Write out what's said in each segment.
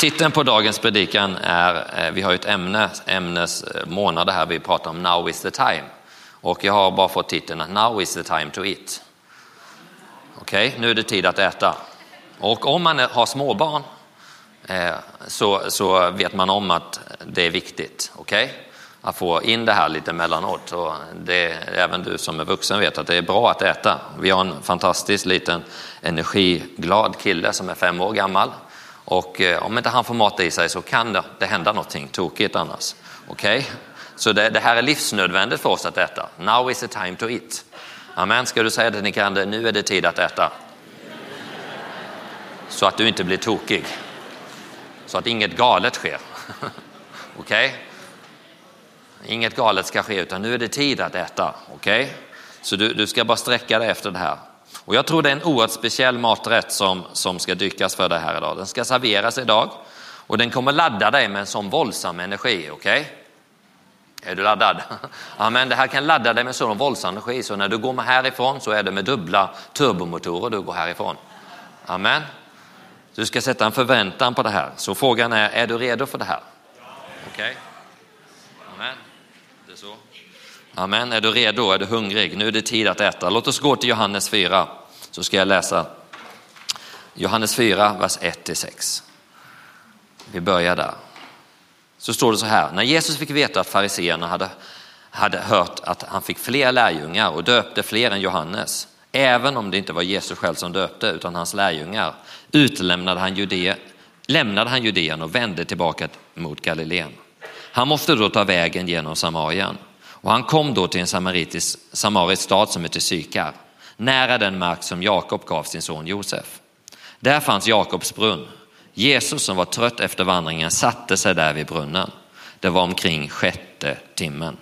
Titeln på dagens predikan är, eh, vi har ju ett ämne, ämnesmånader eh, här, vi pratar om Now is the time. Och jag har bara fått titeln Now is the time to eat. Okej, okay, nu är det tid att äta. Och om man har småbarn eh, så, så vet man om att det är viktigt. Okej? Okay? Att få in det här lite mellanåt. Och det, även du som är vuxen vet att det är bra att äta. Vi har en fantastisk liten energiglad kille som är fem år gammal och eh, om inte han får mat i sig så kan det, det hända någonting tokigt annars. Okej? Okay? Så det, det, här är livsnödvändigt för oss att äta. Now is the time to eat. Amen. Ska du säga till din nu är det tid att äta. Så att du inte blir tokig. Så att inget galet sker. Okej? Okay? Inget galet ska ske, utan nu är det tid att äta. Okej? Okay? Så du, du ska bara sträcka dig efter det här. Och jag tror det är en oerhört speciell maträtt som, som ska dykas för dig här idag. Den ska serveras idag och den kommer ladda dig med en sån våldsam energi. Okej? Okay? Är du laddad? Amen. Det här kan ladda dig med sån våldsam energi så när du går härifrån så är det med dubbla turbomotorer du går härifrån. Amen. Du ska sätta en förväntan på det här. Så frågan är, är du redo för det här? Okej? Okay. Amen. Det är så. Amen. Är du redo? Är du hungrig? Nu är det tid att äta. Låt oss gå till Johannes 4 så ska jag läsa Johannes 4, vers 1-6. Vi börjar där. Så står det så här, när Jesus fick veta att fariseerna hade, hade hört att han fick fler lärjungar och döpte fler än Johannes, även om det inte var Jesus själv som döpte utan hans lärjungar, utlämnade han Judea, lämnade han Judeen och vände tillbaka mot Galileen. Han måste då ta vägen genom Samarien. Och han kom då till en samaritisk, samarisk stad som heter Sykar, nära den mark som Jakob gav sin son Josef. Där fanns Jakobs brunn. Jesus som var trött efter vandringen satte sig där vid brunnen. Det var omkring sjätte timmen.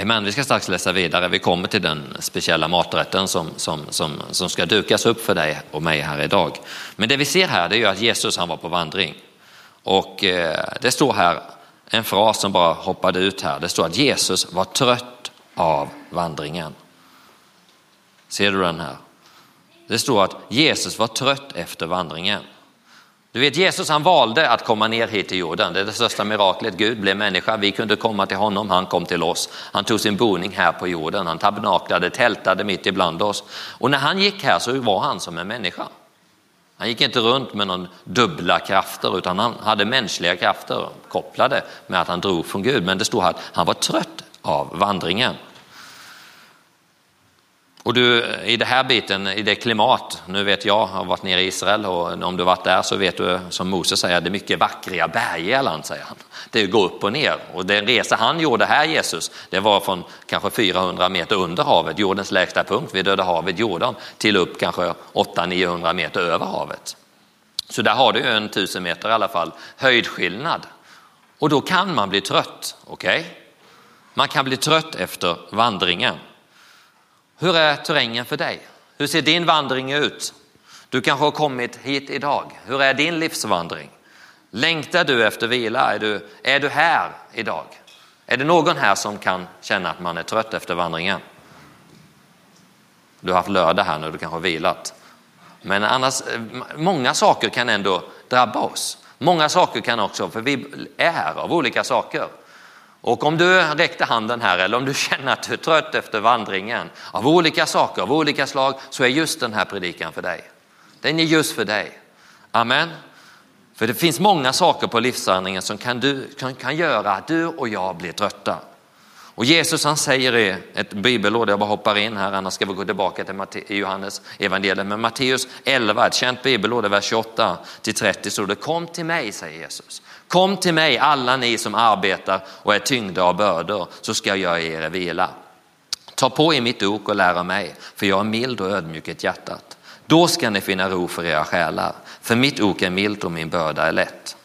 Amen. Vi ska strax läsa vidare. Vi kommer till den speciella maträtten som, som, som, som ska dukas upp för dig och mig här idag. Men det vi ser här är att Jesus han var på vandring. Och eh, det står här en fras som bara hoppade ut här. Det står att Jesus var trött av vandringen. Ser du den här? Det står att Jesus var trött efter vandringen. Du vet Jesus han valde att komma ner hit till jorden. Det är det största miraklet. Gud blev människa. Vi kunde komma till honom. Han kom till oss. Han tog sin boning här på jorden. Han tabernaklade, tältade mitt ibland oss. Och när han gick här så var han som en människa. Han gick inte runt med någon dubbla krafter utan han hade mänskliga krafter kopplade med att han drog från Gud. Men det står här att han var trött av vandringen. Och du, i det här biten, i det klimat, nu vet jag, har varit nere i Israel och om du varit där så vet du som Moses säger, det är mycket vackra bergiga land, säger han. Det går upp och ner och den resa han gjorde här, Jesus, det var från kanske 400 meter under havet, jordens lägsta punkt vid Döda havet, Jordan, till upp kanske 800-900 meter över havet. Så där har du en tusen meter i alla fall höjdskillnad. Och då kan man bli trött, okej? Okay? Man kan bli trött efter vandringen. Hur är terrängen för dig? Hur ser din vandring ut? Du kanske har kommit hit idag. Hur är din livsvandring? Längtar du efter vila? Är du, är du här idag? Är det någon här som kan känna att man är trött efter vandringen? Du har haft lördag här nu, du kanske har vilat. Men annars, eh, många saker kan ändå drabba oss. Många saker kan också, för vi är här av olika saker. Och om du räckte handen här eller om du känner att du är trött efter vandringen av olika saker, av olika slag, så är just den här predikan för dig. Den är just för dig. Amen. För det finns många saker på livsvandringen som kan, du, kan, kan göra att du och jag blir trötta. Och Jesus han säger i ett bibelord, jag bara hoppar in här, annars ska vi gå tillbaka till Matte, Johannes evangeliet. Men Matteus 11, ett känt bibelord, vers 28 till 30 står det, kom till mig, säger Jesus. Kom till mig alla ni som arbetar och är tyngda av bördor så ska jag ge er vila. Ta på er mitt ok och lär av mig, för jag är mild och ödmjuk i hjärtat. Då ska ni finna ro för era själar, för mitt ok är milt och min börda är lätt.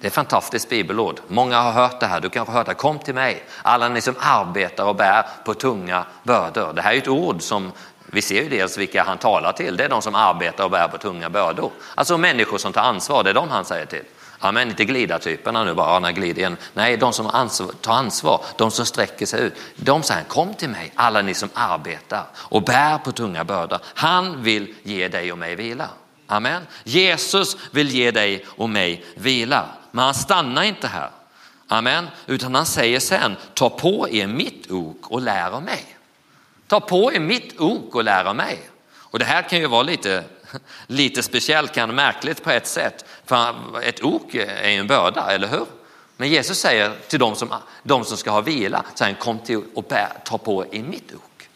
Det är ett fantastiskt bibelord. Många har hört det här. Du kanske har hört det. Kom till mig, alla ni som arbetar och bär på tunga bördor. Det här är ett ord som vi ser ju dels vilka han talar till. Det är de som arbetar och bär på tunga bördor. Alltså människor som tar ansvar. Det är de han säger till. Ja, men inte glidartyperna nu bara, han glider igen. Nej, de som ansvar, tar ansvar, de som sträcker sig ut. De säger, kom till mig, alla ni som arbetar och bär på tunga bördor. Han vill ge dig och mig vila. Amen. Jesus vill ge dig och mig vila, men han stannar inte här. Amen. Utan han säger sen, ta på er mitt ok och lär av mig. Ta på er mitt ok och lära mig. Och det här kan ju vara lite, lite speciellt, kan märkligt på ett sätt. För ett ok är ju en börda, eller hur? Men Jesus säger till de som, de som ska ha vila, så han, kom till och bär, ta på er mitt ok.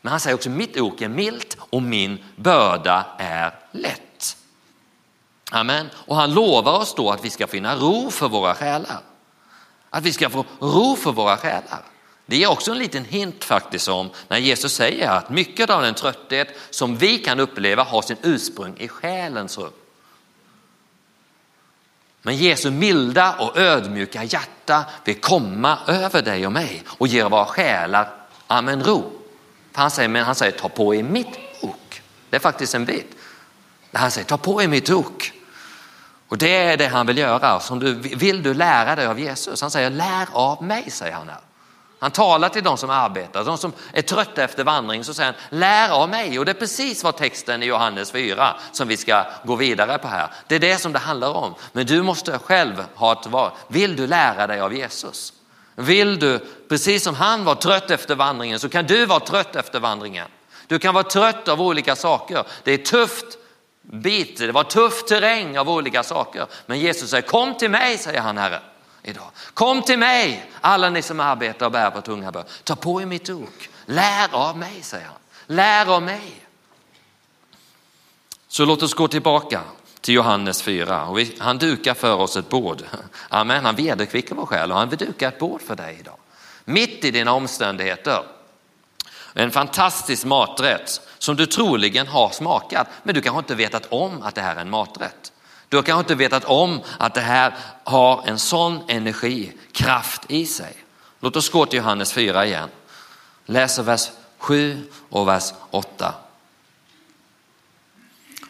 Men han säger också, mitt ok är milt och min börda är lätt. Amen. Och han lovar oss då att vi ska finna ro för våra själar. Att vi ska få ro för våra själar. Det är också en liten hint faktiskt om när Jesus säger att mycket av den trötthet som vi kan uppleva har sin ursprung i själens rum. Men Jesu milda och ödmjuka hjärta vill komma över dig och mig och ge våra själar amen ro. Han säger, men han säger ta på er mitt ok. Det är faktiskt en bit. Han säger ta på er mitt ok. Och det är det han vill göra. Som du, vill du lära dig av Jesus? Han säger lär av mig, säger han här. Han talar till de som arbetar, de som är trötta efter vandring, så säger han lär av mig. Och det är precis vad texten i Johannes 4 som vi ska gå vidare på här. Det är det som det handlar om. Men du måste själv ha ett val. Vill du lära dig av Jesus? Vill du, precis som han var trött efter vandringen, så kan du vara trött efter vandringen. Du kan vara trött av olika saker. Det är tufft bit, det var tuff terräng av olika saker. Men Jesus säger kom till mig, säger han Herre idag. Kom till mig, alla ni som arbetar och bär på tunga bör. Ta på er mitt ok. Lär av mig, säger han. Lär av mig. Så låt oss gå tillbaka till Johannes 4. Och han dukar för oss ett bord. Amen, han vederkvickar vår själ och han vill duka ett bord för dig idag. Mitt i dina omständigheter. En fantastisk maträtt som du troligen har smakat, men du kanske inte vetat om att det här är en maträtt. Du har kanske inte vetat om att det här har en sån energi, kraft i sig. Låt oss gå till Johannes 4 igen. Läser vers 7 och vers 8.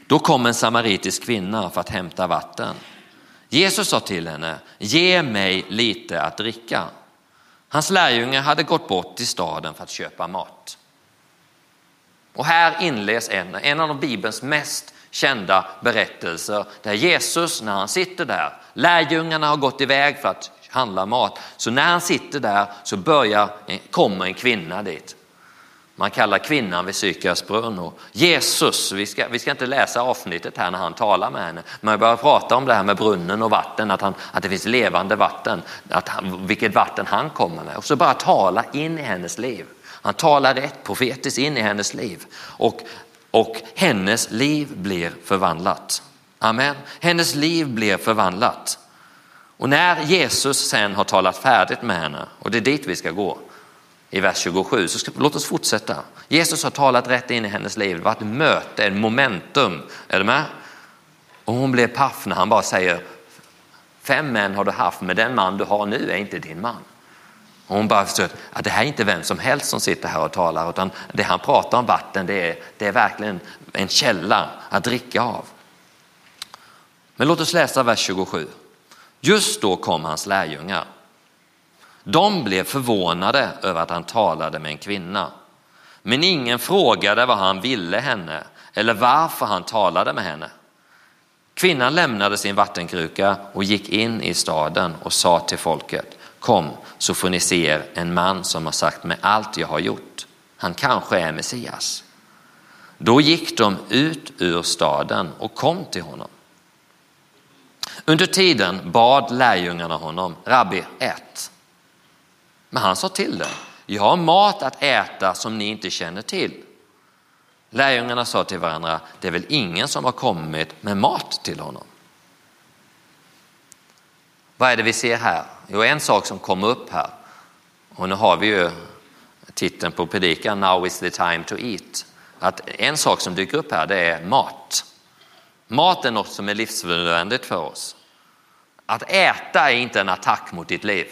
Då kom en samaritisk kvinna för att hämta vatten. Jesus sa till henne, ge mig lite att dricka. Hans lärjungar hade gått bort till staden för att köpa mat. Och här inleds en, en av Bibelns mest kända berättelser där Jesus när han sitter där, lärjungarna har gått iväg för att handla mat, så när han sitter där så börjar, eh, kommer en kvinna dit. Man kallar kvinnan vid Sykars brunn och Jesus, vi ska, vi ska inte läsa avsnittet här när han talar med henne, men jag börjar prata om det här med brunnen och vatten, att, han, att det finns levande vatten, att han, vilket vatten han kommer med och så bara tala in i hennes liv. Han talar rätt profetiskt in i hennes liv och, och hennes liv blir förvandlat. Amen. Hennes liv blir förvandlat. Och när Jesus sen har talat färdigt med henne, och det är dit vi ska gå i vers 27, så ska, låt oss fortsätta. Jesus har talat rätt in i hennes liv, det var ett möte, ett momentum. Är du med? Och hon blir paff när han bara säger, fem män har du haft, men den man du har nu är inte din man. Och hon bara förstår att det här är inte vem som helst som sitter här och talar, utan det han pratar om vatten, det är, det är verkligen en källa att dricka av. Men låt oss läsa vers 27. Just då kom hans lärjungar. De blev förvånade över att han talade med en kvinna. Men ingen frågade vad han ville henne eller varför han talade med henne. Kvinnan lämnade sin vattenkruka och gick in i staden och sa till folket, kom så får ni se er en man som har sagt mig allt jag har gjort. Han kanske är Messias. Då gick de ut ur staden och kom till honom. Under tiden bad lärjungarna honom, Rabbi, ät. Men han sa till dem, jag har mat att äta som ni inte känner till. Lärjungarna sa till varandra, det är väl ingen som har kommit med mat till honom. Vad är det vi ser här? Jo, en sak som kommer upp här, och nu har vi ju titeln på predikan, Now is the time to eat. Att en sak som dyker upp här, det är mat. Mat är något som är livsnödvändigt för oss. Att äta är inte en attack mot ditt liv.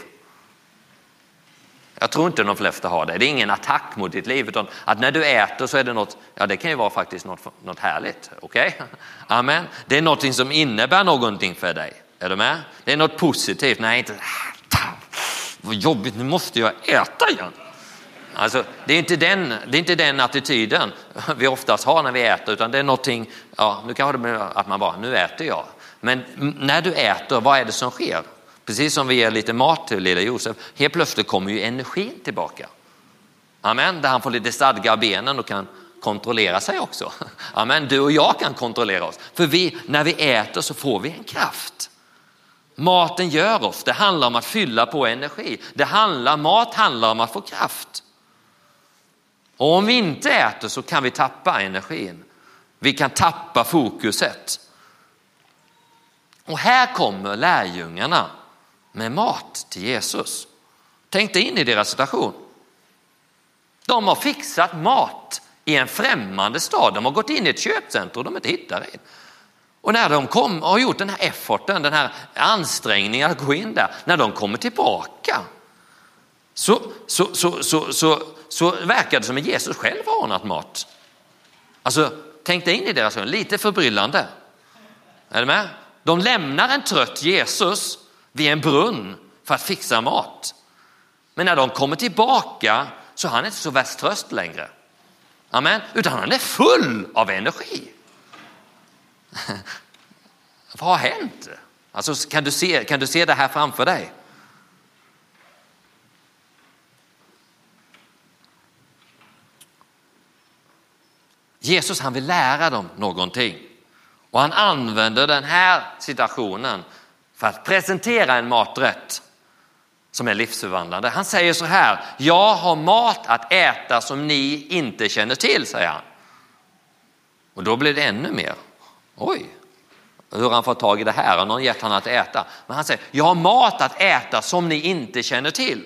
Jag tror inte de flesta har det. Det är ingen attack mot ditt liv, utan att när du äter så är det något, ja det kan ju vara faktiskt något, något härligt. Okej? Okay? Amen. Det är någonting som innebär någonting för dig. Är du med? Det är något positivt. Nej, inte vad jobbigt, nu måste jag äta igen. Alltså, det, är inte den, det är inte den attityden vi oftast har när vi äter, utan det är någonting, ja, nu kanske det blir att man bara, nu äter jag. Men när du äter, vad är det som sker? Precis som vi ger lite mat till lilla Josef, helt plötsligt kommer ju energin tillbaka. Amen, där han får lite stadga av benen och kan kontrollera sig också. Amen, du och jag kan kontrollera oss. För vi, när vi äter så får vi en kraft. Maten gör oss, det handlar om att fylla på energi. Det handlar, mat handlar om att få kraft. Och om vi inte äter så kan vi tappa energin. Vi kan tappa fokuset. Och här kommer lärjungarna med mat till Jesus. Tänk dig in i deras situation. De har fixat mat i en främmande stad. De har gått in i ett köpcentrum de inte hittar det. Och när de kom, har gjort den här efforten, den här ansträngningen att gå in där, när de kommer tillbaka så, så, så, så, så, så verkar det som att Jesus själv har ordnat mat. Alltså, tänk dig in i deras ögon, lite förbryllande. Är du med? De lämnar en trött Jesus vid en brunn för att fixa mat. Men när de kommer tillbaka så är han inte så värst tröst längre. Amen. Utan han är full av energi. Vad har hänt? Alltså, kan, du se, kan du se det här framför dig? Jesus han vill lära dem någonting och han använder den här situationen för att presentera en maträtt som är livsförvandlande. Han säger så här, jag har mat att äta som ni inte känner till, säger han. Och då blir det ännu mer. Oj, hur har han fått tag i det här? Har någon gett honom att äta? Men han säger, jag har mat att äta som ni inte känner till.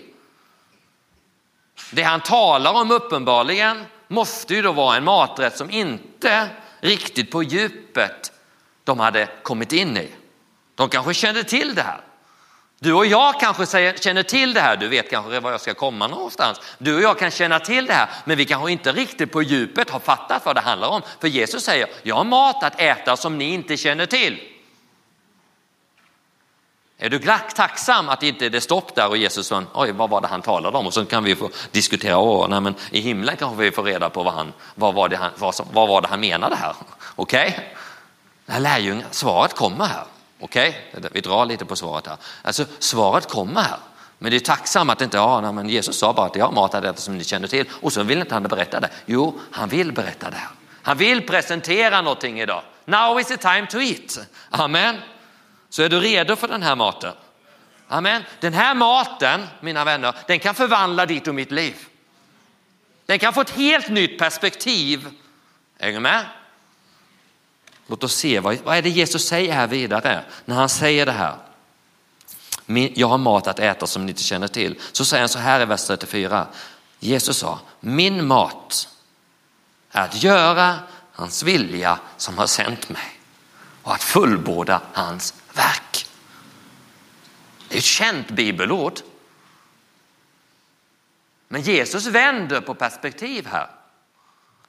Det han talar om uppenbarligen måste ju då vara en maträtt som inte riktigt på djupet de hade kommit in i. De kanske kände till det här. Du och jag kanske känner till det här, du vet kanske var jag ska komma någonstans. Du och jag kan känna till det här, men vi kanske inte riktigt på djupet har fattat vad det handlar om. För Jesus säger, jag har mat att äta som ni inte känner till. Är du glatt tacksam att inte det stopp där och Jesus sa, oj vad var det han talade om? Och så kan vi få diskutera, åh, nej, men i himlen kanske vi får reda på vad, han, vad, var, det han, vad, som, vad var det han menade här. Okej? Okay? Lärjungar, svaret kommer här. Okej, okay? vi drar lite på svaret här. Alltså svaret kommer här. Men det är tacksamt att inte, ja, men Jesus sa bara att jag har mat detta som ni känner till och så vill inte han berätta det. Jo, han vill berätta det här. Han vill presentera någonting idag. Now is the time to eat. Amen. Så är du redo för den här maten? Amen. Den här maten, mina vänner, den kan förvandla ditt och mitt liv. Den kan få ett helt nytt perspektiv. Är du med? Låt oss se, vad, vad är det Jesus säger här vidare när han säger det här? Jag har mat att äta som ni inte känner till. Så säger han så här i vers 34. Jesus sa, min mat är att göra hans vilja som har sänt mig och att fullborda hans verk. Det är ett känt bibelord. Men Jesus vänder på perspektiv här.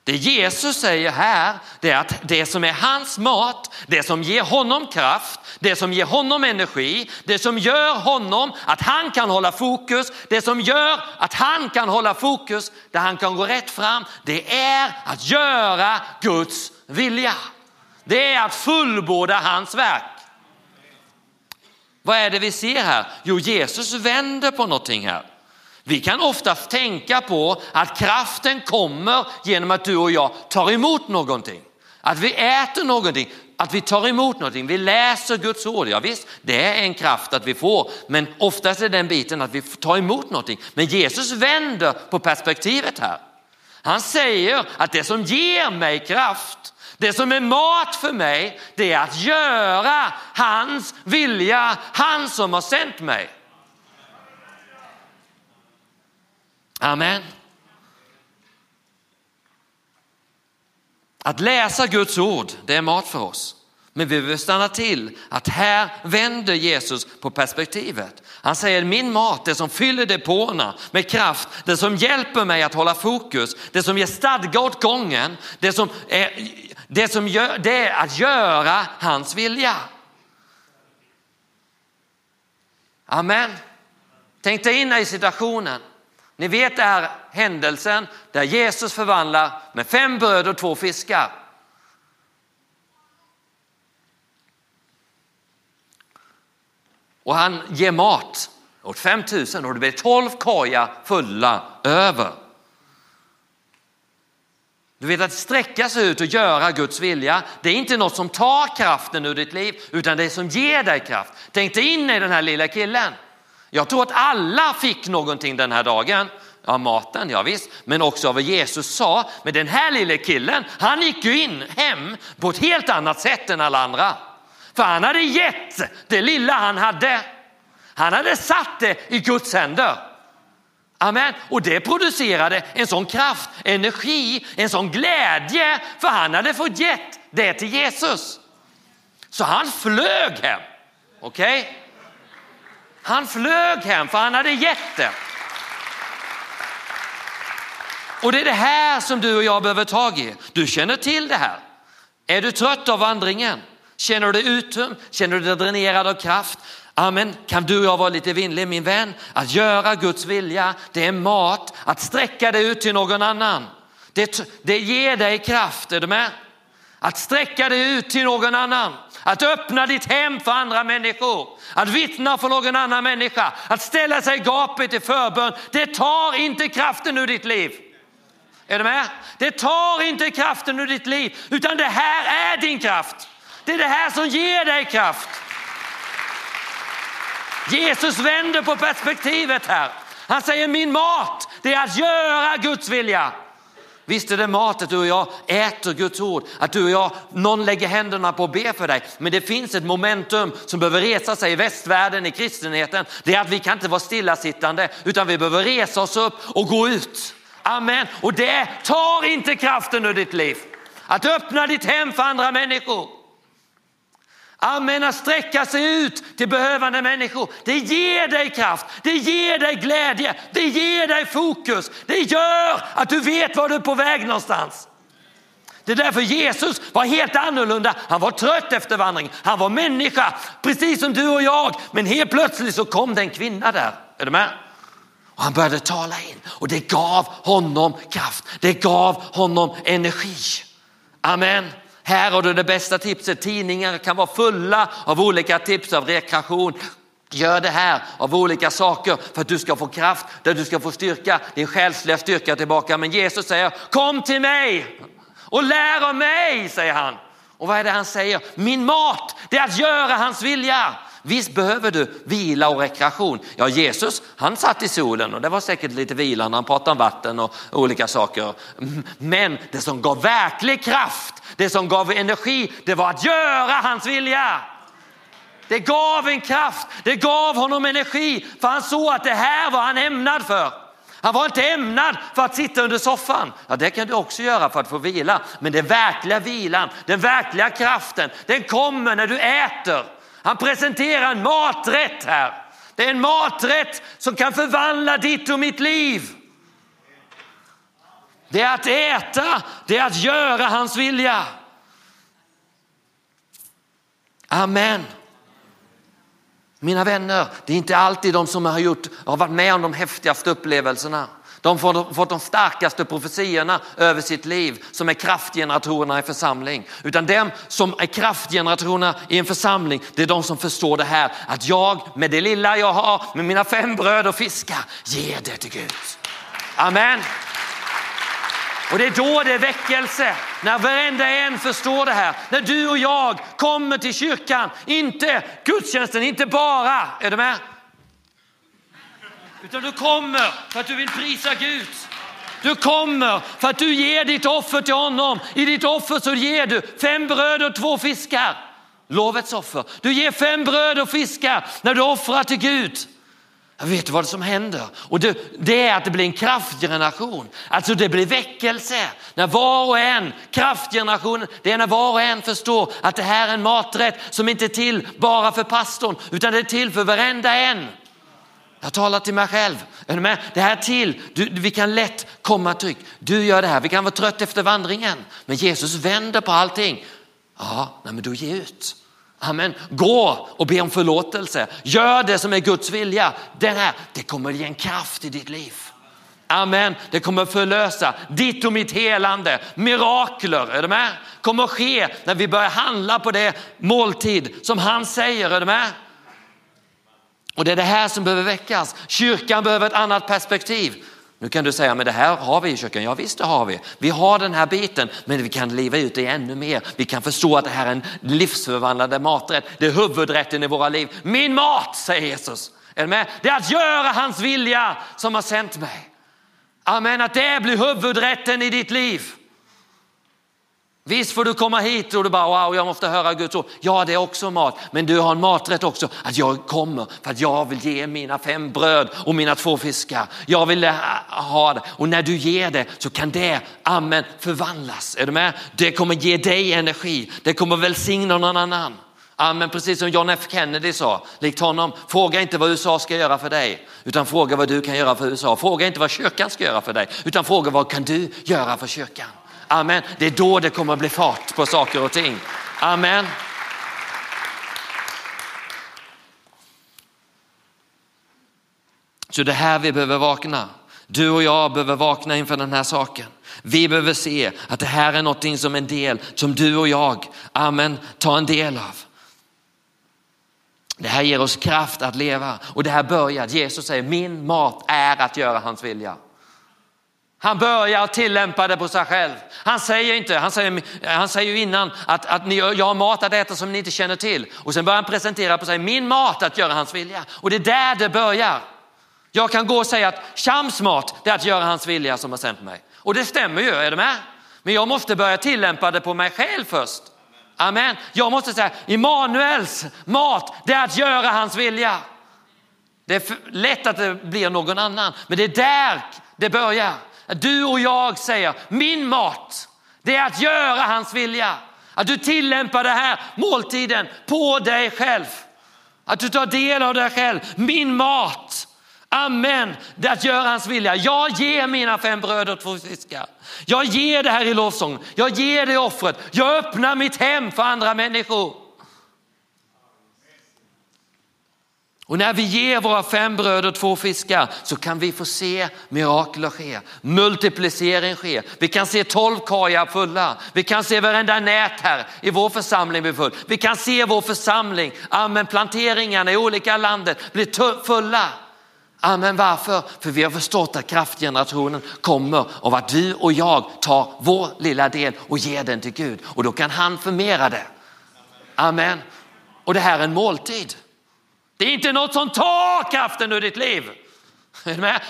Det Jesus säger här, det är att det som är hans mat, det som ger honom kraft, det som ger honom energi, det som gör honom att han kan hålla fokus, det som gör att han kan hålla fokus, där han kan gå rätt fram, det är att göra Guds vilja. Det är att fullborda hans verk. Vad är det vi ser här? Jo, Jesus vänder på någonting här. Vi kan ofta tänka på att kraften kommer genom att du och jag tar emot någonting. Att vi äter någonting, att vi tar emot någonting, vi läser Guds ord. Ja, visst, det är en kraft att vi får, men oftast är den biten att vi tar emot någonting. Men Jesus vänder på perspektivet här. Han säger att det som ger mig kraft, det som är mat för mig, det är att göra hans vilja, han som har sänt mig. Amen. Att läsa Guds ord, det är mat för oss. Men vi behöver stanna till att här vänder Jesus på perspektivet. Han säger min mat, det som fyller depåerna med kraft, det som hjälper mig att hålla fokus, det som ger stadga åt gången, det som är, det som gör, det är att göra hans vilja. Amen. Tänk dig in i situationen. Ni vet det här händelsen där Jesus förvandlar med fem bröd och två fiskar. Och han ger mat åt 5000 och det blir 12 korgar fulla över. Du vet att sträcka sig ut och göra Guds vilja, det är inte något som tar kraften ur ditt liv, utan det som ger dig kraft. Tänk dig in i den här lilla killen. Jag tror att alla fick någonting den här dagen. Ja, maten, ja visst, men också av vad Jesus sa. Men den här lille killen, han gick ju in hem på ett helt annat sätt än alla andra. För han hade gett det lilla han hade. Han hade satt det i Guds händer. Amen. Och det producerade en sån kraft, energi, en sån glädje för han hade fått gett det till Jesus. Så han flög hem. Okej? Okay? Han flög hem för han hade gett det. Och det är det här som du och jag behöver tag i. Du känner till det här. Är du trött av vandringen? Känner du dig uttömd? Känner du dig dränerad av kraft? Amen. Kan du och jag vara lite vindlig min vän? Att göra Guds vilja, det är mat. Att sträcka dig ut till någon annan. Det, det ger dig kraft, är du med? Att sträcka dig ut till någon annan. Att öppna ditt hem för andra människor. Att vittna för någon annan människa. Att ställa sig i gapet i förbön. Det tar inte kraften ur ditt liv. Är du med? Det tar inte kraften ur ditt liv, utan det här är din kraft. Det är det här som ger dig kraft. Jesus vänder på perspektivet här. Han säger min mat, det är att göra Guds vilja. Visst är det mat att du och jag äter Guds ord, att du och jag, någon lägger händerna på och ber för dig. Men det finns ett momentum som behöver resa sig i västvärlden, i kristenheten. Det är att vi kan inte vara stillasittande utan vi behöver resa oss upp och gå ut. Amen. Och det tar inte kraften ur ditt liv. Att öppna ditt hem för andra människor. Amen, att sträcka sig ut till behövande människor. Det ger dig kraft, det ger dig glädje, det ger dig fokus. Det gör att du vet var du är på väg någonstans. Det är därför Jesus var helt annorlunda. Han var trött efter vandringen. Han var människa, precis som du och jag. Men helt plötsligt så kom det en kvinna där. Är du med? Och han började tala in och det gav honom kraft. Det gav honom energi. Amen. Här har du det bästa tipset. Tidningar kan vara fulla av olika tips av rekreation. Gör det här av olika saker för att du ska få kraft, där du ska få styrka, din själsliga styrka tillbaka. Men Jesus säger kom till mig och lär av mig, säger han. Och vad är det han säger? Min mat, det är att göra hans vilja. Visst behöver du vila och rekreation. Ja, Jesus han satt i solen och det var säkert lite vila när han pratade om vatten och olika saker. Mm, men det som gav verklig kraft, det som gav energi, det var att göra hans vilja. Det gav en kraft, det gav honom energi för han såg att det här var han ämnad för. Han var inte ämnad för att sitta under soffan. Ja, det kan du också göra för att få vila. Men den verkliga vilan, den verkliga kraften, den kommer när du äter. Han presenterar en maträtt här. Det är en maträtt som kan förvandla ditt och mitt liv. Det är att äta, det är att göra hans vilja. Amen. Mina vänner, det är inte alltid de som har, gjort, har varit med om de häftigaste upplevelserna de har fått de starkaste profetiorna över sitt liv som är kraftgeneratorerna i församling. Utan de som är kraftgeneratorerna i en församling, det är de som förstår det här. Att jag med det lilla jag har, med mina fem bröd och fiskar, ger det till Gud. Amen. Och det är då det är väckelse, när varenda en förstår det här. När du och jag kommer till kyrkan, inte gudstjänsten, inte bara, är du med? Utan du kommer för att du vill prisa Gud. Du kommer för att du ger ditt offer till honom. I ditt offer så ger du fem bröd och två fiskar. Lovets offer. Du ger fem bröd och fiskar när du offrar till Gud. Jag vet vad som händer och det, det, är att det blir en kraftgeneration. Alltså det blir väckelse när var och en, kraftgenerationen, det är när var och en förstår att det här är en maträtt som inte är till bara för pastorn utan det är till för varenda en. Jag talar till mig själv. Är du med? Det här är till, du, vi kan lätt komma tryggt. Du gör det här, vi kan vara trött efter vandringen. Men Jesus vänder på allting. Ja, nej men då ge ut. Amen. Gå och be om förlåtelse. Gör det som är Guds vilja. Det här, det kommer ge en kraft i ditt liv. Amen. Det kommer förlösa ditt och mitt helande. Mirakler, är du med? Kommer att ske när vi börjar handla på det måltid som han säger, är du med? Och det är det här som behöver väckas. Kyrkan behöver ett annat perspektiv. Nu kan du säga, men det här har vi i kyrkan. Ja visst det har vi. Vi har den här biten, men vi kan leva ut det ännu mer. Vi kan förstå att det här är en livsförvandlande maträtt. Det är huvudrätten i våra liv. Min mat, säger Jesus. Är du med? Det är att göra hans vilja som har sänt mig. Amen, att det blir huvudrätten i ditt liv. Visst får du komma hit och du bara wow, jag måste höra Guds ord. Ja, det är också mat, men du har en maträtt också. Att jag kommer för att jag vill ge mina fem bröd och mina två fiskar. Jag vill eh, ha det och när du ger det så kan det, amen, förvandlas. Är du med? Det kommer ge dig energi. Det kommer välsigna någon annan. Amen, precis som John F Kennedy sa, likt honom, fråga inte vad USA ska göra för dig, utan fråga vad du kan göra för USA. Fråga inte vad kyrkan ska göra för dig, utan fråga vad kan du göra för kyrkan. Amen. Det är då det kommer att bli fart på saker och ting. Amen. Så det är här vi behöver vakna. Du och jag behöver vakna inför den här saken. Vi behöver se att det här är någonting som en del som du och jag, amen, tar en del av. Det här ger oss kraft att leva och det här börjar, Jesus säger min mat är att göra hans vilja. Han börjar tillämpa det på sig själv. Han säger inte, han säger, han säger innan att, att ni, jag har mat att äta som ni inte känner till. Och sen börjar han presentera på sig, min mat att göra hans vilja. Och det är där det börjar. Jag kan gå och säga att Shams mat, det är att göra hans vilja som har sänt mig. Och det stämmer ju, är du med? Men jag måste börja tillämpa det på mig själv först. Amen. Jag måste säga, Immanuels mat, det är att göra hans vilja. Det är lätt att det blir någon annan, men det är där det börjar. Att du och jag säger, min mat, det är att göra hans vilja. Att du tillämpar det här måltiden på dig själv. Att du tar del av dig själv. Min mat, amen, det är att göra hans vilja. Jag ger mina fem bröd och två fiskar. Jag ger det här i lovsången. Jag ger det offret. Jag öppnar mitt hem för andra människor. Och när vi ger våra fem bröd och två fiskar så kan vi få se mirakler ske, multiplicering ske. Vi kan se tolv kajar fulla. Vi kan se varenda nät här i vår församling blir full. Vi kan se vår församling, amen, planteringarna i olika landet blir fulla. Amen, varför? För vi har förstått att kraftgenerationen kommer av att du och jag tar vår lilla del och ger den till Gud och då kan han förmera det. Amen. Och det här är en måltid. Det är inte något som tar kraften ur ditt liv.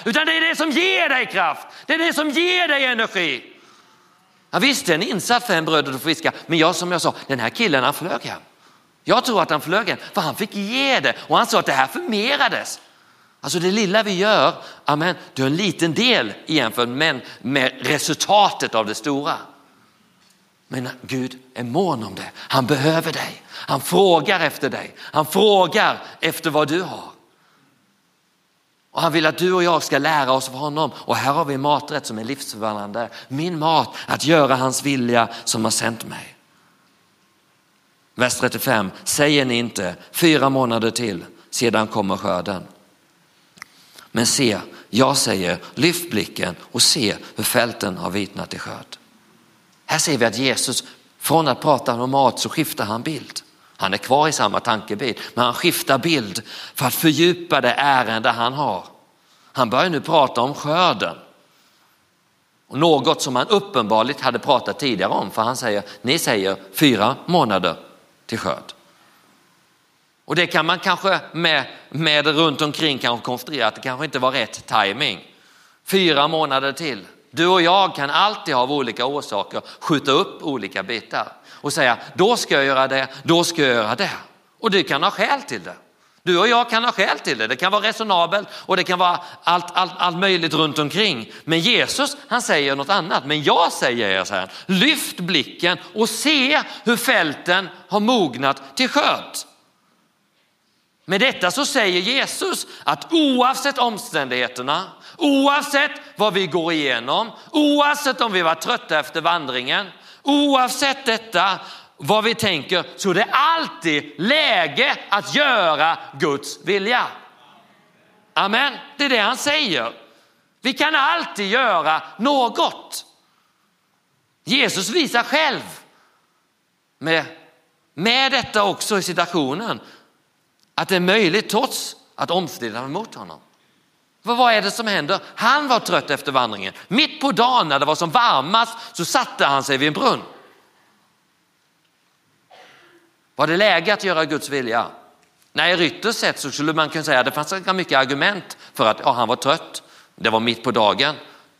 Utan det är det som ger dig kraft. Det är det som ger dig energi. Ja, visst, det är en insats för en bröd och fiskar. Men jag, som jag sa, den här killen han flög hem. Jag tror att han flög hem för han fick ge det och han sa att det här förmerades. Alltså det lilla vi gör, amen, det är en liten del jämfört med, med resultatet av det stora. Men Gud är mån om det. Han behöver dig. Han frågar efter dig. Han frågar efter vad du har. Och han vill att du och jag ska lära oss av honom. Och här har vi en maträtt som är livsförvandlande. Min mat, att göra hans vilja som har sänt mig. Vers 35, säger ni inte fyra månader till, sedan kommer skörden. Men se, jag säger lyft blicken och se hur fälten har vitnat i skörd. Här ser vi att Jesus, från att prata om mat så skiftar han bild. Han är kvar i samma tankebild, men han skiftar bild för att fördjupa det ärende han har. Han börjar nu prata om skörden. Och något som han uppenbarligen hade pratat tidigare om, för han säger, ni säger fyra månader till skörd. Och det kan man kanske med, med runt omkring kanske konstruera att det kanske inte var rätt timing. Fyra månader till. Du och jag kan alltid av olika orsaker skjuta upp olika bitar och säga då ska jag göra det, då ska jag göra det. Och du kan ha skäl till det. Du och jag kan ha skäl till det. Det kan vara resonabelt och det kan vara allt, allt, allt möjligt runt omkring. Men Jesus han säger något annat. Men jag säger er så här, lyft blicken och se hur fälten har mognat till skörd. Med detta så säger Jesus att oavsett omständigheterna, oavsett vad vi går igenom, oavsett om vi var trötta efter vandringen, oavsett detta, vad vi tänker, så är det alltid läge att göra Guds vilja. Amen, det är det han säger. Vi kan alltid göra något. Jesus visar själv med, med detta också i situationen att det är möjligt trots att omständigheterna är emot honom. För vad är det som händer? Han var trött efter vandringen. Mitt på dagen när det var som varmast så satte han sig vid en brunn. Var det läge att göra Guds vilja? Nej, ytterst sett så skulle man kunna säga att det fanns ganska mycket argument för att ja, han var trött. Det var mitt på dagen.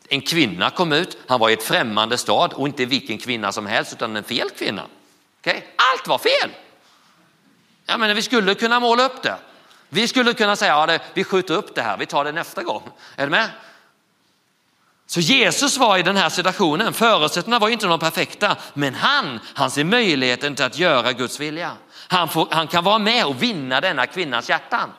En kvinna kom ut, han var i ett främmande stad och inte vilken kvinna som helst utan en fel kvinna. Okay? Allt var fel. Ja, men vi skulle kunna måla upp det. Vi skulle kunna säga ja, vi skjuter upp det här, vi tar det nästa gång. Är du med? Så Jesus var i den här situationen, förutsättningarna var inte de perfekta, men han, han ser möjligheten till att göra Guds vilja. Han, får, han kan vara med och vinna denna kvinnans hjärtan.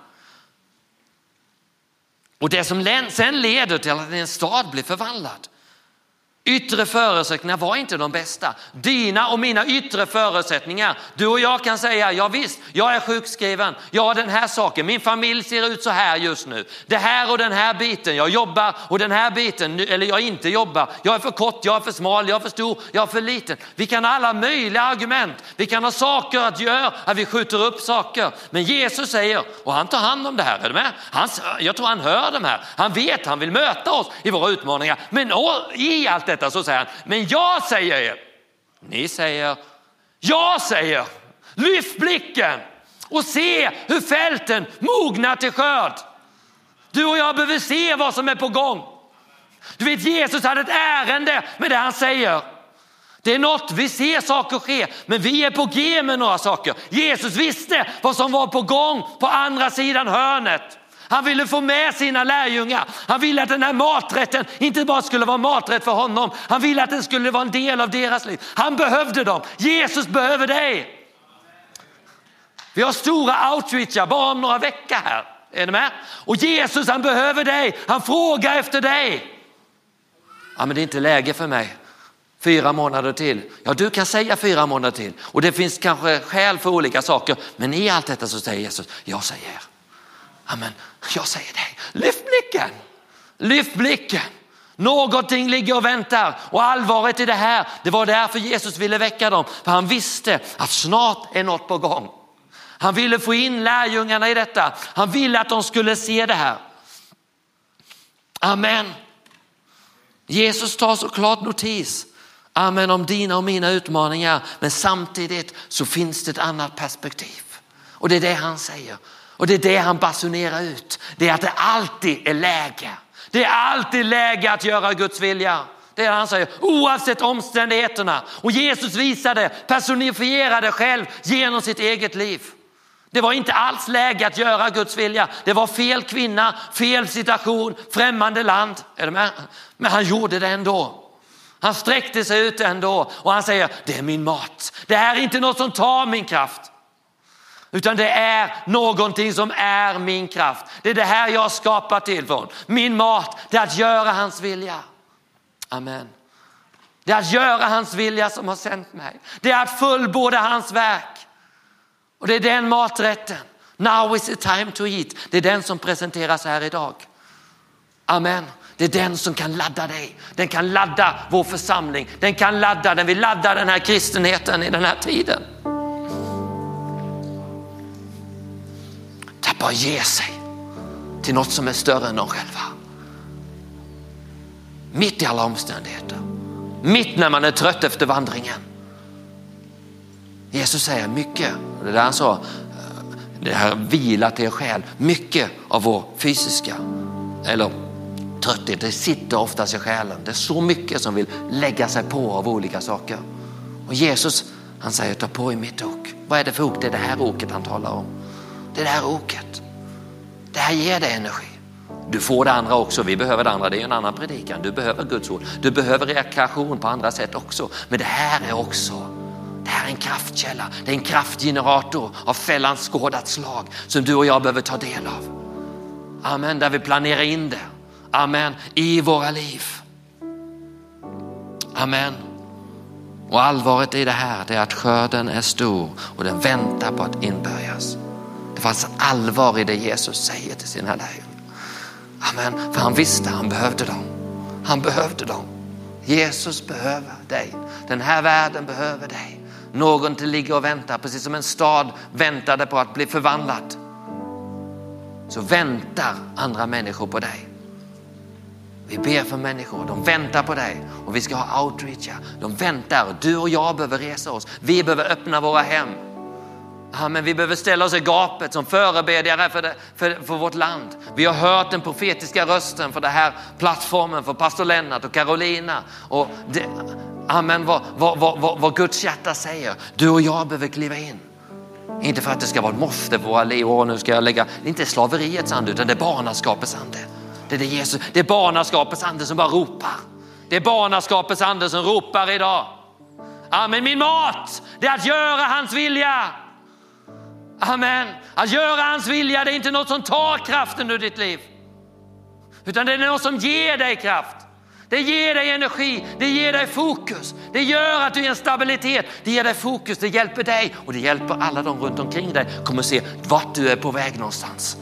Och det som sen leder till att en stad blir förvandlad. Yttre förutsättningar var inte de bästa. Dina och mina yttre förutsättningar. Du och jag kan säga, ja visst, jag är sjukskriven, jag har den här saken, min familj ser ut så här just nu. Det här och den här biten, jag jobbar och den här biten, eller jag inte jobbar. Jag är för kort, jag är för smal, jag är för stor, jag är för liten. Vi kan ha alla möjliga argument. Vi kan ha saker att göra, att vi skjuter upp saker. Men Jesus säger, och han tar hand om det här, är du med? Han, jag tror han hör de här. Han vet, han vill möta oss i våra utmaningar. Men i allt detta detta så säger han, men jag säger er, ni säger, jag säger, lyft blicken och se hur fälten mognar till skörd. Du och jag behöver se vad som är på gång. Du vet Jesus hade ett ärende med det han säger. Det är något, vi ser saker ske, men vi är på G med några saker. Jesus visste vad som var på gång på andra sidan hörnet. Han ville få med sina lärjungar. Han ville att den här maträtten inte bara skulle vara maträtt för honom. Han ville att den skulle vara en del av deras liv. Han behövde dem. Jesus behöver dig. Vi har stora outreachar bara om några veckor här. Är ni med? Och Jesus han behöver dig. Han frågar efter dig. Ja, men det är inte läge för mig. Fyra månader till. Ja, du kan säga fyra månader till. Och det finns kanske skäl för olika saker. Men i allt detta så säger Jesus, jag säger Amen. Jag säger dig, lyft blicken. Lyft blicken. Någonting ligger och väntar och allvaret i det här, det var därför Jesus ville väcka dem. För han visste att snart är något på gång. Han ville få in lärjungarna i detta. Han ville att de skulle se det här. Amen. Jesus tar såklart notis. Amen om dina och mina utmaningar. Men samtidigt så finns det ett annat perspektiv. Och det är det han säger. Och det är det han basunerar ut. Det är att det alltid är läge. Det är alltid läge att göra Guds vilja. Det är han säger, oavsett omständigheterna. Och Jesus visade, personifierade själv genom sitt eget liv. Det var inte alls läge att göra Guds vilja. Det var fel kvinna, fel situation, främmande land. Är du med? Men han gjorde det ändå. Han sträckte sig ut ändå och han säger, det är min mat. Det här är inte något som tar min kraft. Utan det är någonting som är min kraft. Det är det här jag skapar till från. Min mat, det är att göra hans vilja. Amen. Det är att göra hans vilja som har sänt mig. Det är att fullborda hans verk. Och det är den maträtten. Now is the time to eat. Det är den som presenteras här idag. Amen. Det är den som kan ladda dig. Den kan ladda vår församling. Den kan ladda, den vill ladda den här kristenheten i den här tiden. Bara ge sig till något som är större än de själva. Mitt i alla omständigheter. Mitt när man är trött efter vandringen. Jesus säger mycket, det där han sa, eh, det här vila till er själ. Mycket av vår fysiska eller trötthet, det sitter oftast i själen. Det är så mycket som vill lägga sig på av olika saker. Och Jesus han säger ta på er mitt ok. Vad är det för ok? Det är det här oket han talar om. Det är det här oket. Det här ger dig energi. Du får det andra också. Vi behöver det andra. Det är en annan predikan. Du behöver Guds ord. Du behöver rekreation på andra sätt också. Men det här är också det här är en kraftkälla. Det är en kraftgenerator av fällans skådat slag som du och jag behöver ta del av. Amen, där vi planerar in det. Amen, i våra liv. Amen. Och allvaret i det här är att skörden är stor och den väntar på att inbörjas. Det fanns allvar i det Jesus säger till sina lärjungar. Amen, för han visste han behövde dem. Han behövde dem. Jesus behöver dig. Den här världen behöver dig. Någon till ligger och väntar, precis som en stad väntade på att bli förvandlad. Så väntar andra människor på dig. Vi ber för människor, de väntar på dig och vi ska ha outreach. De väntar, du och jag behöver resa oss. Vi behöver öppna våra hem. Amen. Vi behöver ställa oss i gapet som förebedjare för, det, för, för, vårt land. Vi har hört den profetiska rösten för den här plattformen för pastor Lennart och Carolina. Och det, amen, vad, vad, vad, vad Guds hjärta säger. Du och jag behöver kliva in. Inte för att det ska vara ett måste på våra liv. Och nu ska jag lägga, det är inte slaveriets ande utan det är barnaskapets ande. Det är, det Jesus, det är barnaskapets ande som bara ropar. Det är barnaskapets ande som ropar idag. Amen, min mat det är att göra hans vilja. Amen. Att göra hans vilja det är inte något som tar kraften ur ditt liv. Utan det är något som ger dig kraft. Det ger dig energi, det ger dig fokus. Det gör att du är en stabilitet. Det ger dig fokus, det hjälper dig och det hjälper alla de runt omkring dig. Kommer se vart du är på väg någonstans.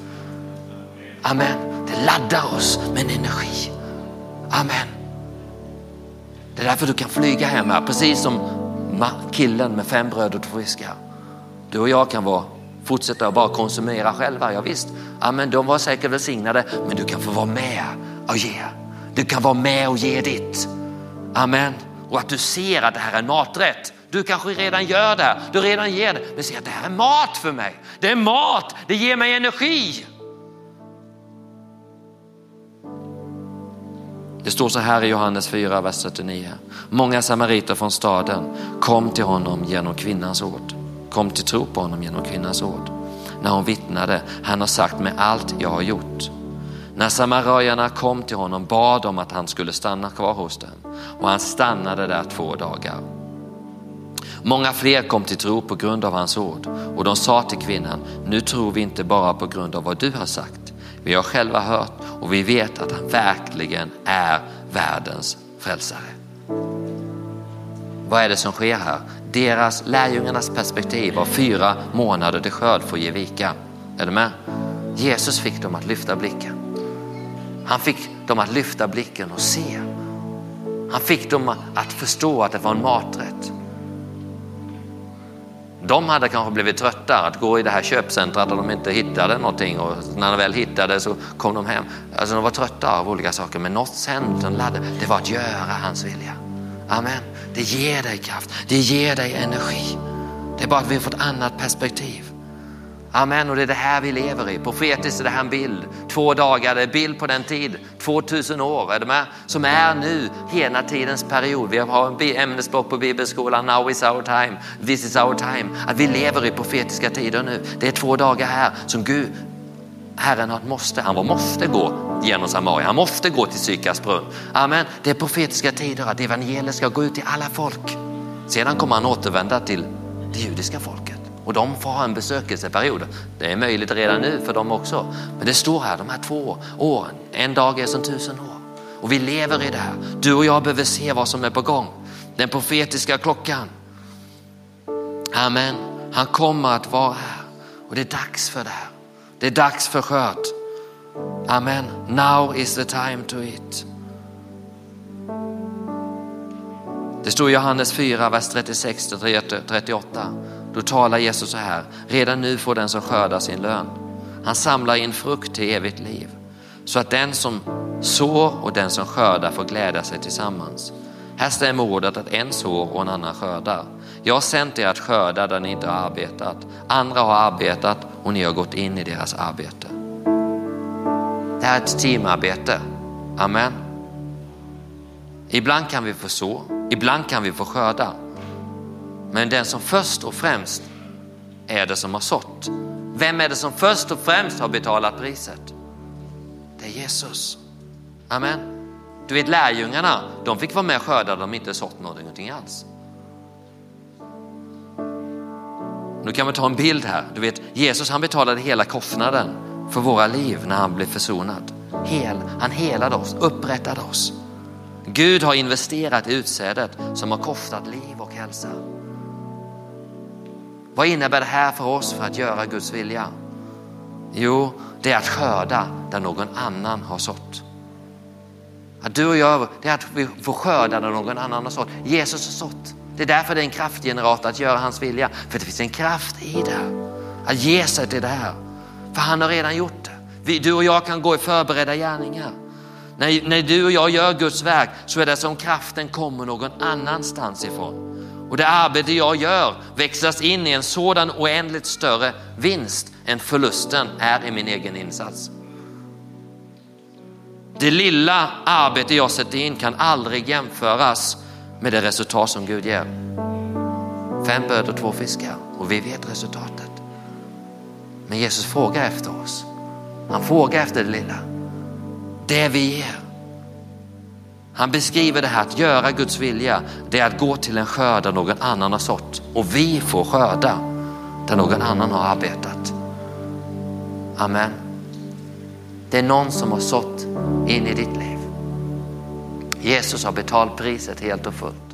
Amen. Det laddar oss med en energi. Amen. Det är därför du kan flyga hem här, precis som killen med fem bröd och två fiskar. Du och jag kan vara fortsätta att bara konsumera själva. Ja, visst, ja, men de var säkert välsignade, men du kan få vara med och ge. Du kan vara med och ge ditt. Amen. Och att du ser att det här är en maträtt. Du kanske redan gör det, du redan ger det, men ser att det här är mat för mig. Det är mat, det ger mig energi. Det står så här i Johannes 4, vers 39. Många samariter från staden kom till honom genom kvinnans ord kom till tro på honom genom kvinnans ord. När hon vittnade, han har sagt med allt jag har gjort. När samarierna kom till honom bad de att han skulle stanna kvar hos dem och han stannade där två dagar. Många fler kom till tro på grund av hans ord och de sa till kvinnan, nu tror vi inte bara på grund av vad du har sagt. Vi har själva hört och vi vet att han verkligen är världens frälsare. Vad är det som sker här? Deras lärjungarnas perspektiv av fyra månader till skörd får ge vika. Är du med? Jesus fick dem att lyfta blicken. Han fick dem att lyfta blicken och se. Han fick dem att förstå att det var en maträtt. De hade kanske blivit trötta att gå i det här köpcentret och de inte hittade någonting och när de väl hittade så kom de hem. Alltså de var trötta av olika saker men något centrum laddade, det var att göra hans vilja. Amen. Det ger dig kraft, det ger dig energi. Det är bara att vi får ett annat perspektiv. Amen, och det är det här vi lever i. Profetiskt är det här en bild. Två dagar, det är bild på den tid, 2000 år, är det med? Som är nu hela tidens period. Vi har en ämnesblock på bibelskolan, now is our time, this is our time. Att vi lever i profetiska tider nu. Det är två dagar här som Gud, Herren har ett måste, han måste gå genom Samaria. Han måste gå till Sykars brunn. Amen. Det är profetiska tider att evangeliet ska gå ut till alla folk. Sedan kommer han återvända till det judiska folket och de får ha en besökelseperiod. Det är möjligt redan nu för dem också. Men det står här, de här två åren, en dag är som tusen år. Och vi lever i det här. Du och jag behöver se vad som är på gång. Den profetiska klockan. Amen. Han kommer att vara här och det är dags för det här. Det är dags för skörd. Amen. Now is the time to eat. Det står i Johannes 4, vers 36 38. Då talar Jesus så här. Redan nu får den som skördar sin lön. Han samlar in frukt till evigt liv. Så att den som sår och den som skördar får glädja sig tillsammans. Här stämmer ordet att en sår och en annan skördar. Jag har sänt er att skörda där ni inte har arbetat. Andra har arbetat och ni har gått in i deras arbete. Det här är ett teamarbete. Amen. Ibland kan vi få så, ibland kan vi få skörda. Men den som först och främst är det som har sått. Vem är det som först och främst har betalat priset? Det är Jesus. Amen. Du vet lärjungarna, de fick vara med och skörda, de inte sått någonting alls. Nu kan man ta en bild här. Du vet, Jesus han betalade hela kostnaden för våra liv när han blev försonad. Hel, han helade oss, upprättade oss. Gud har investerat i utsädet som har kostat liv och hälsa. Vad innebär det här för oss för att göra Guds vilja? Jo, det är att skörda där någon annan har sått. Att du och jag, det är att vi får skörda där någon annan har sått. Jesus har sått. Det är därför det är en kraftgenerator att göra hans vilja. För det finns en kraft i det. Att ge sig till det här. För han har redan gjort det. Vi, du och jag kan gå i förberedda gärningar. När, när du och jag gör Guds verk så är det som kraften kommer någon annanstans ifrån. Och det arbete jag gör växlas in i en sådan oändligt större vinst än förlusten är i min egen insats. Det lilla arbete jag sätter in kan aldrig jämföras med det resultat som Gud ger. Fem bröd och två fiskar och vi vet resultatet. Men Jesus frågar efter oss. Han frågar efter det lilla. Det vi ger. Han beskriver det här att göra Guds vilja, det är att gå till en skörd där någon annan har sått och vi får skörda där någon annan har arbetat. Amen. Det är någon som har sått in i ditt liv. Jesus har betalt priset helt och fullt.